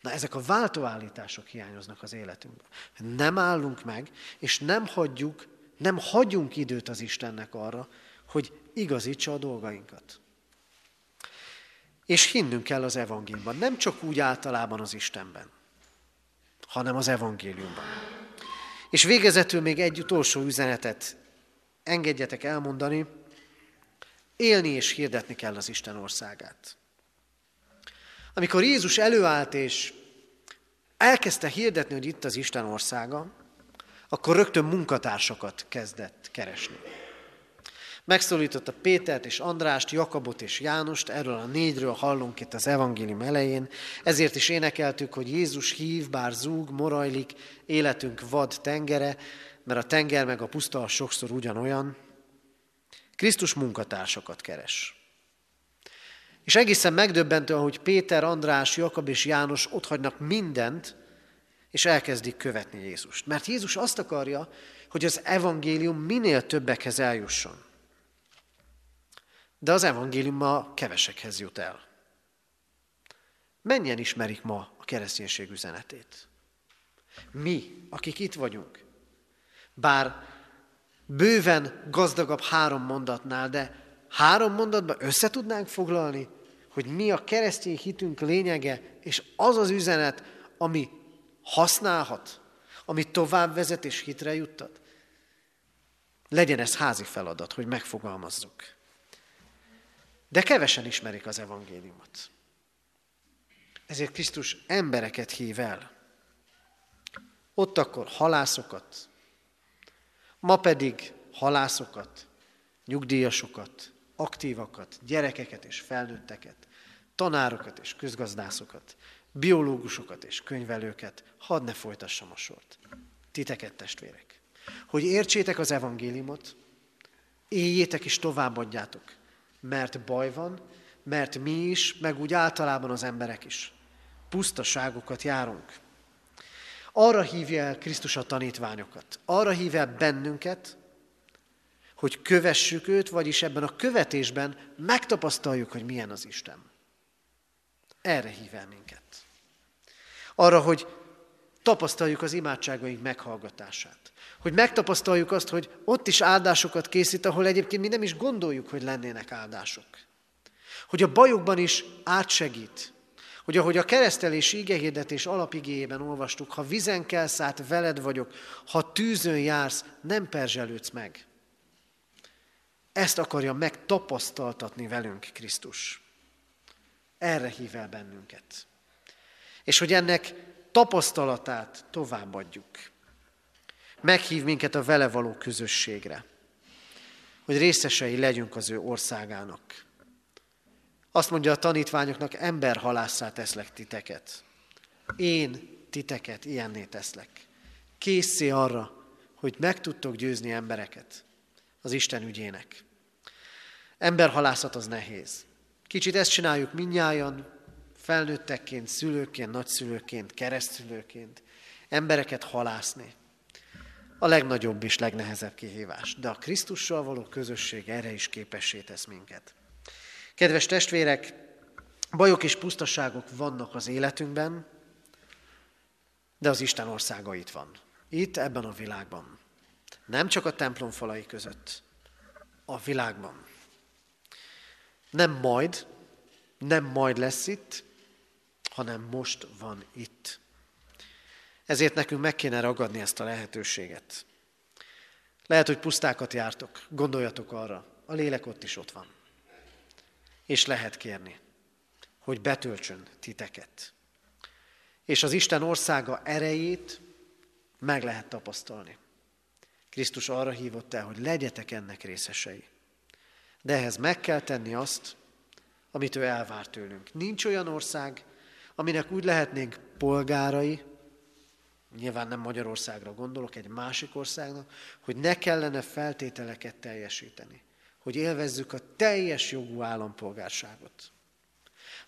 Na, ezek a váltóállítások hiányoznak az életünkben. Nem állunk meg, és nem hagyjuk, nem hagyunk időt az Istennek arra, hogy igazítsa a dolgainkat. És hinnünk kell az evangéliumban, nem csak úgy általában az Istenben, hanem az evangéliumban. És végezetül még egy utolsó üzenetet engedjetek elmondani, élni és hirdetni kell az Isten országát. Amikor Jézus előállt és elkezdte hirdetni, hogy itt az Isten országa, akkor rögtön munkatársakat kezdett keresni. Megszólította Pétert és Andrást, Jakabot és Jánost, erről a négyről hallunk itt az evangélium elején, ezért is énekeltük, hogy Jézus hív, bár zúg, morajlik, életünk vad tengere, mert a tenger meg a puszta sokszor ugyanolyan. Krisztus munkatársakat keres. És egészen megdöbbentő, hogy Péter, András, Jakab és János otthagynak mindent, és elkezdik követni Jézust. Mert Jézus azt akarja, hogy az evangélium minél többekhez eljusson. De az evangélium ma kevesekhez jut el. Mennyien ismerik ma a kereszténység üzenetét? Mi, akik itt vagyunk. Bár bőven gazdagabb három mondatnál, de három mondatban össze tudnánk foglalni, hogy mi a keresztény hitünk lényege, és az az üzenet, ami használhat, ami tovább vezet és hitre juttat. Legyen ez házi feladat, hogy megfogalmazzuk. De kevesen ismerik az evangéliumot. Ezért Krisztus embereket hív el. Ott akkor halászokat, ma pedig halászokat, nyugdíjasokat, aktívakat, gyerekeket és felnőtteket, tanárokat és közgazdászokat, biológusokat és könyvelőket, hadd ne folytassam a sort. Titeket, testvérek, hogy értsétek az evangéliumot, éljétek és továbbadjátok, mert baj van, mert mi is, meg úgy általában az emberek is. Pusztaságokat járunk. Arra hívja el Krisztus a tanítványokat, arra hívja el bennünket, hogy kövessük őt, vagyis ebben a követésben megtapasztaljuk, hogy milyen az Isten. Erre hív el minket. Arra, hogy tapasztaljuk az imádságaink meghallgatását. Hogy megtapasztaljuk azt, hogy ott is áldásokat készít, ahol egyébként mi nem is gondoljuk, hogy lennének áldások. Hogy a bajokban is átsegít. Hogy ahogy a keresztelés igehirdetés alapigéjében olvastuk, ha vizen kelsz át, veled vagyok, ha tűzön jársz, nem perzselődsz meg. Ezt akarja megtapasztaltatni velünk Krisztus. Erre hív el bennünket. És hogy ennek tapasztalatát továbbadjuk. Meghív minket a vele való közösségre, hogy részesei legyünk az ő országának. Azt mondja a tanítványoknak, emberhalásszá teszlek titeket. Én titeket ilyenné teszlek. Készé arra, hogy meg tudtok győzni embereket az Isten ügyének. Emberhalászat az nehéz. Kicsit ezt csináljuk minnyáján, felnőttekként, szülőként, nagyszülőként, keresztülőként, embereket halászni. A legnagyobb és legnehezebb kihívás. De a Krisztussal való közösség erre is képessé tesz minket. Kedves testvérek, bajok és pusztaságok vannak az életünkben, de az Isten országa itt van. Itt, ebben a világban. Nem csak a templom falai között, a világban. Nem majd, nem majd lesz itt, hanem most van itt. Ezért nekünk meg kéne ragadni ezt a lehetőséget. Lehet, hogy pusztákat jártok, gondoljatok arra, a lélek ott is ott van. És lehet kérni, hogy betöltsön titeket. És az Isten országa erejét meg lehet tapasztalni. Krisztus arra hívott el, hogy legyetek ennek részesei. De ehhez meg kell tenni azt, amit ő elvár tőlünk. Nincs olyan ország, aminek úgy lehetnénk polgárai, nyilván nem Magyarországra gondolok, egy másik országnak, hogy ne kellene feltételeket teljesíteni, hogy élvezzük a teljes jogú állampolgárságot.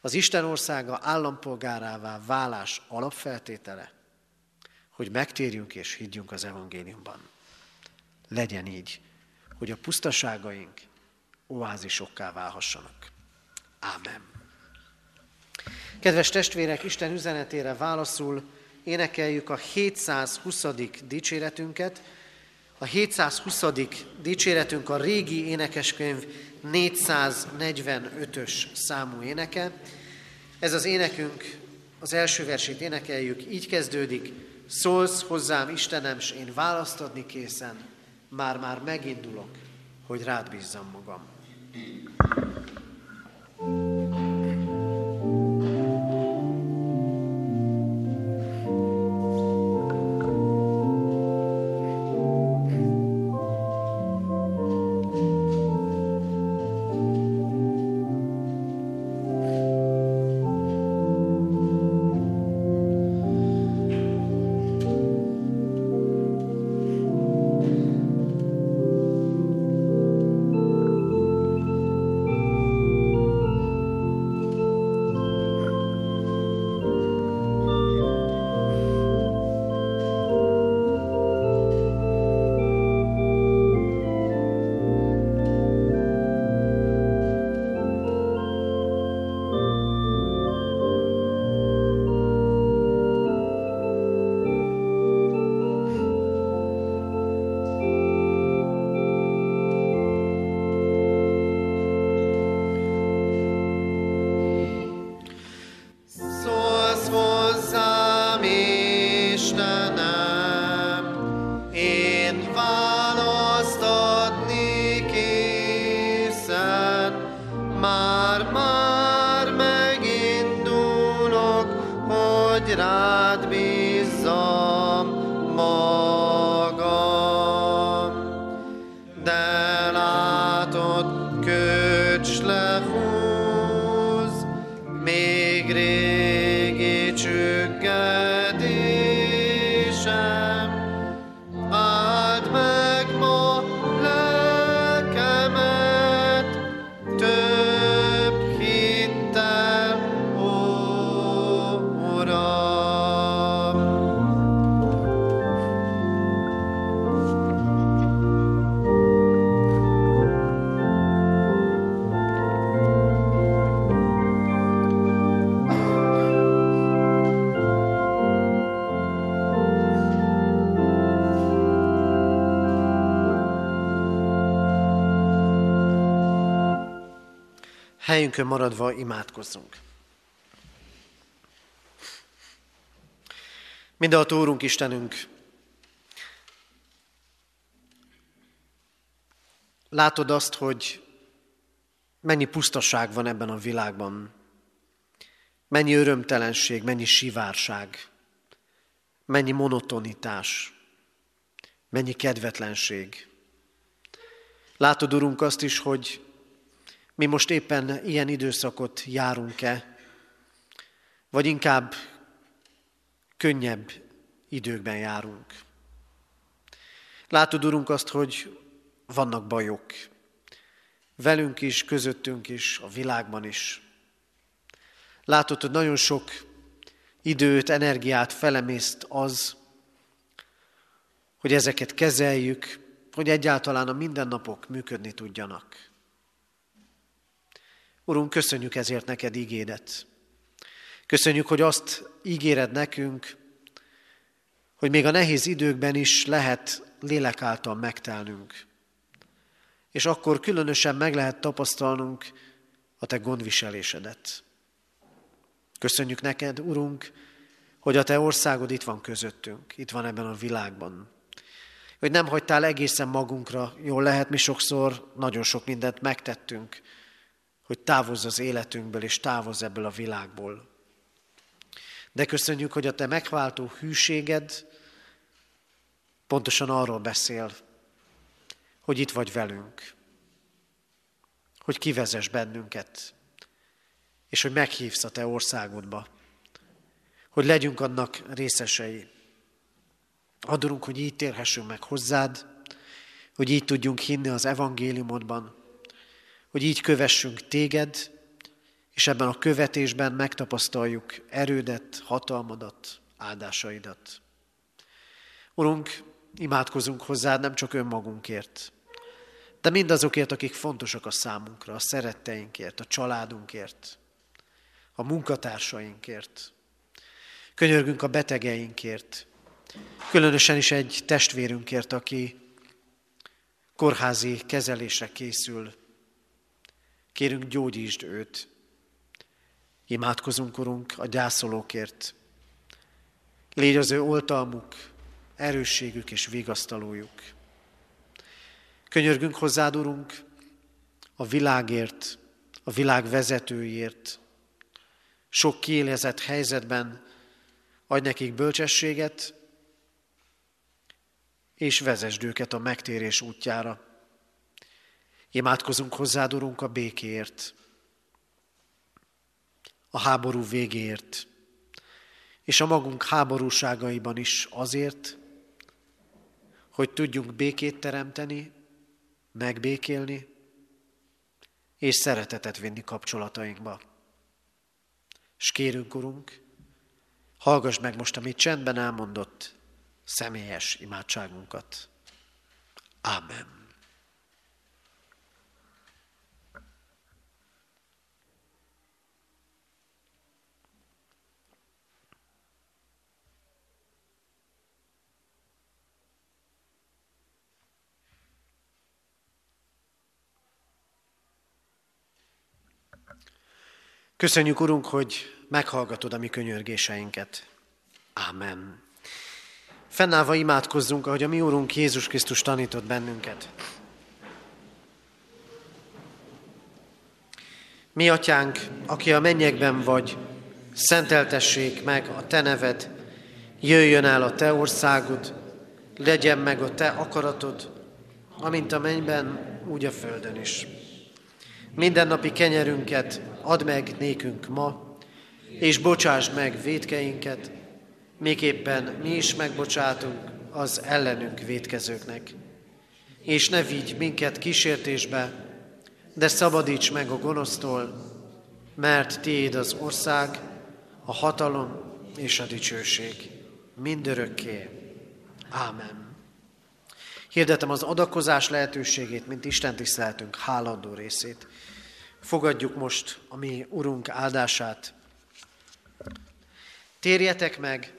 Az Isten országa állampolgárává válás alapfeltétele, hogy megtérjünk és higgyünk az evangéliumban. Legyen így, hogy a pusztaságaink oázisokká válhassanak. Ámen. Kedves testvérek, Isten üzenetére válaszul énekeljük a 720. dicséretünket. A 720. dicséretünk a régi énekeskönyv 445-ös számú éneke. Ez az énekünk, az első versét énekeljük, így kezdődik, szólsz hozzám Istenem, s én választ adni készen, már-már megindulok, hogy rád bízzam magam. thank you Helyünkön maradva imádkozzunk. Mindenható Úrunk Istenünk, látod azt, hogy mennyi pusztaság van ebben a világban, mennyi örömtelenség, mennyi sivárság, mennyi monotonitás, mennyi kedvetlenség. Látod, Urunk, azt is, hogy mi most éppen ilyen időszakot járunk-e, vagy inkább könnyebb időkben járunk. Látod, Urunk, azt, hogy vannak bajok. Velünk is, közöttünk is, a világban is. Látod, hogy nagyon sok időt, energiát felemészt az, hogy ezeket kezeljük, hogy egyáltalán a mindennapok működni tudjanak. Urunk, köszönjük ezért neked ígédet. Köszönjük, hogy azt ígéred nekünk, hogy még a nehéz időkben is lehet lélek által megtelnünk. És akkor különösen meg lehet tapasztalnunk a te gondviselésedet. Köszönjük neked, Urunk, hogy a te országod itt van közöttünk, itt van ebben a világban. Hogy nem hagytál egészen magunkra, jól lehet, mi sokszor nagyon sok mindent megtettünk, hogy távozz az életünkből, és távozz ebből a világból. De köszönjük, hogy a te megváltó hűséged pontosan arról beszél, hogy itt vagy velünk, hogy kivezes bennünket, és hogy meghívsz a te országodba, hogy legyünk annak részesei. Adorunk, hogy így térhessünk meg hozzád, hogy így tudjunk hinni az evangéliumodban, hogy így kövessünk téged, és ebben a követésben megtapasztaljuk erődet, hatalmadat, áldásaidat. Urunk, imádkozunk hozzád nem csak önmagunkért, de mindazokért, akik fontosak a számunkra, a szeretteinkért, a családunkért, a munkatársainkért. Könyörgünk a betegeinkért, különösen is egy testvérünkért, aki kórházi kezelésre készül, Kérünk, gyógyítsd őt. Imádkozunk, Urunk, a gyászolókért. Légy az ő oltalmuk, erősségük és vigasztalójuk. Könyörgünk hozzád, Urunk, a világért, a világ vezetőiért. Sok kiélezett helyzetben adj nekik bölcsességet, és vezesd őket a megtérés útjára. Imádkozunk hozzád, Urunk, a békéért, a háború végéért, és a magunk háborúságaiban is azért, hogy tudjunk békét teremteni, megbékélni, és szeretetet vinni kapcsolatainkba. És kérünk, Urunk, hallgass meg most, amit csendben elmondott személyes imádságunkat. Amen. Köszönjük, Urunk, hogy meghallgatod a mi könyörgéseinket. Ámen. Fennállva imádkozzunk, ahogy a mi Úrunk Jézus Krisztus tanított bennünket. Mi, Atyánk, aki a mennyekben vagy, Szenteltessék meg a Te neved, jöjjön el a Te országod, legyen meg a Te akaratod, amint a mennyben, úgy a földön is. Mindennapi kenyerünket add meg nékünk ma, és bocsásd meg védkeinket, miképpen mi is megbocsátunk az ellenünk védkezőknek. És ne vigy minket kísértésbe, de szabadíts meg a gonosztól, mert tiéd az ország, a hatalom és a dicsőség mindörökké. Ámen. Hirdetem az adakozás lehetőségét, mint Isten tiszteltünk hálandó részét. Fogadjuk most a mi Urunk áldását. Térjetek meg,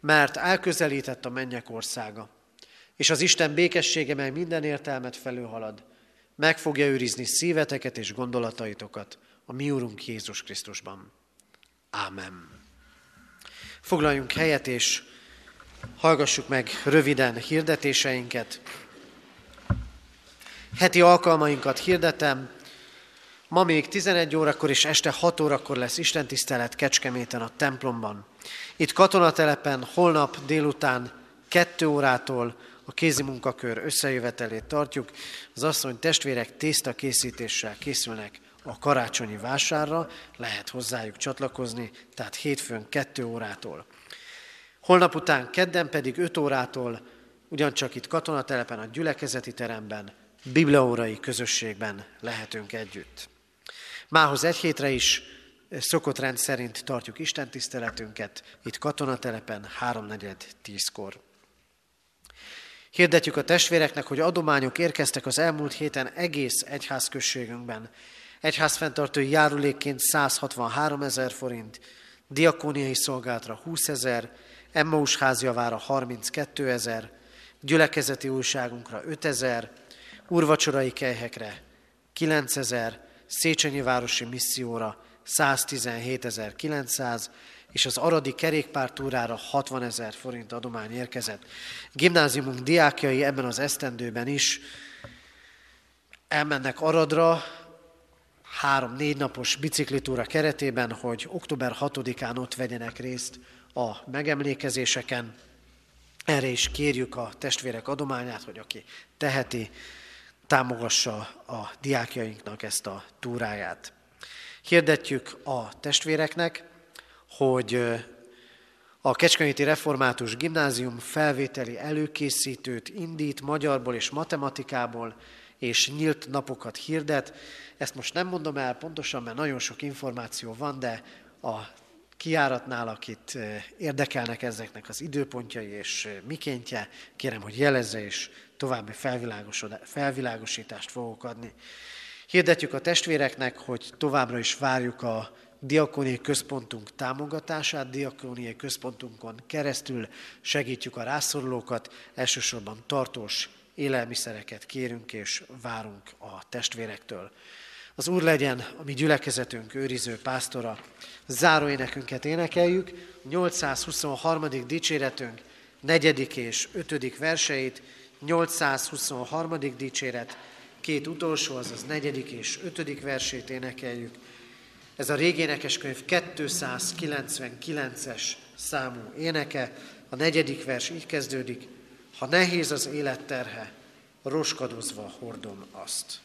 mert elközelített a mennyek országa, és az Isten békessége, mely minden értelmet felülhalad, meg fogja őrizni szíveteket és gondolataitokat a mi Urunk Jézus Krisztusban. Ámen. Foglaljunk helyet, és hallgassuk meg röviden hirdetéseinket. Heti alkalmainkat hirdetem. Ma még 11 órakor és este 6 órakor lesz Isten tisztelet Kecskeméten a templomban. Itt katonatelepen holnap délután 2 órától a kézi munkakör összejövetelét tartjuk. Az asszony testvérek tészta készítéssel készülnek a karácsonyi vásárra, lehet hozzájuk csatlakozni, tehát hétfőn 2 órától. Holnap után kedden pedig 5 órától, ugyancsak itt katonatelepen a gyülekezeti teremben, bibliaórai közösségben lehetünk együtt. Mához egy hétre is szokott rend szerint tartjuk Isten tiszteletünket, itt katonatelepen háromnegyed tízkor. Hirdetjük a testvéreknek, hogy adományok érkeztek az elmúlt héten egész egyházközségünkben. Egyházfenntartói járulékként 163 ezer forint, diakóniai szolgálatra 20 ezer, Emmaus házjavára 32 ezer, gyülekezeti újságunkra 5 ezer, urvacsorai kelyhekre 9 ezer, Széchenyi városi misszióra 117.900, és az aradi kerékpártúrára 60 ezer forint adomány érkezett. Gimnáziumunk diákjai ebben az esztendőben is elmennek Aradra, három-négy napos biciklitúra keretében, hogy október 6-án ott vegyenek részt a megemlékezéseken. Erre is kérjük a testvérek adományát, hogy aki teheti, támogassa a diákjainknak ezt a túráját. Hirdetjük a testvéreknek, hogy a Kecskeméti Református Gimnázium felvételi előkészítőt indít magyarból és matematikából, és nyílt napokat hirdet. Ezt most nem mondom el pontosan, mert nagyon sok információ van, de a kiáratnál, akit érdekelnek ezeknek az időpontjai és mikéntje, kérem, hogy jelezze, és további felvilágosítást fogok adni. Hirdetjük a testvéreknek, hogy továbbra is várjuk a diakóniai központunk támogatását, diakóniai központunkon keresztül segítjük a rászorulókat, elsősorban tartós élelmiszereket kérünk és várunk a testvérektől. Az Úr legyen a mi gyülekezetünk őriző pásztora. Záróénekünket énekeljük, 823. dicséretünk, negyedik és ötödik verseit, 823. dicséret, két utolsó, azaz negyedik és ötödik versét énekeljük. Ez a régi énekeskönyv 299-es számú éneke, a negyedik vers így kezdődik, ha nehéz az életterhe, roskadozva hordom azt.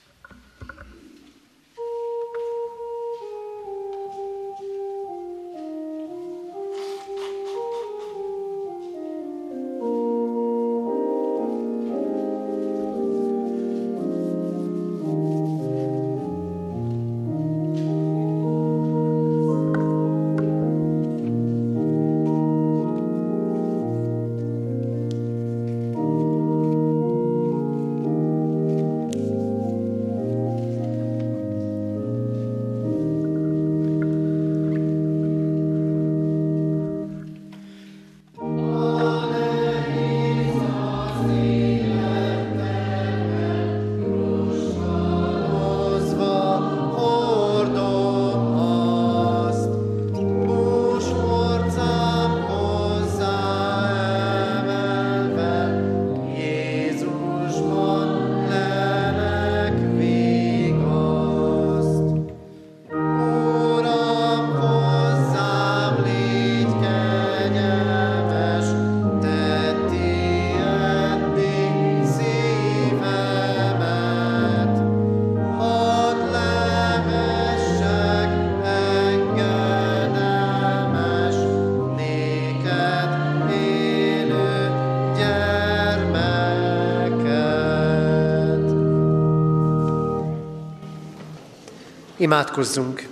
Imádkozzunk!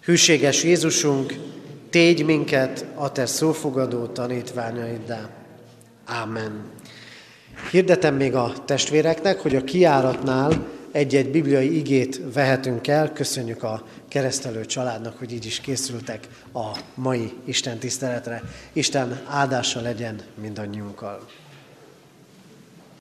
Hűséges Jézusunk, tégy minket a Te szófogadó tanítványaiddá. Ámen. Hirdetem még a testvéreknek, hogy a kiáratnál egy-egy bibliai igét vehetünk el. Köszönjük a keresztelő családnak, hogy így is készültek a mai Isten tiszteletre. Isten áldása legyen mindannyiunkkal.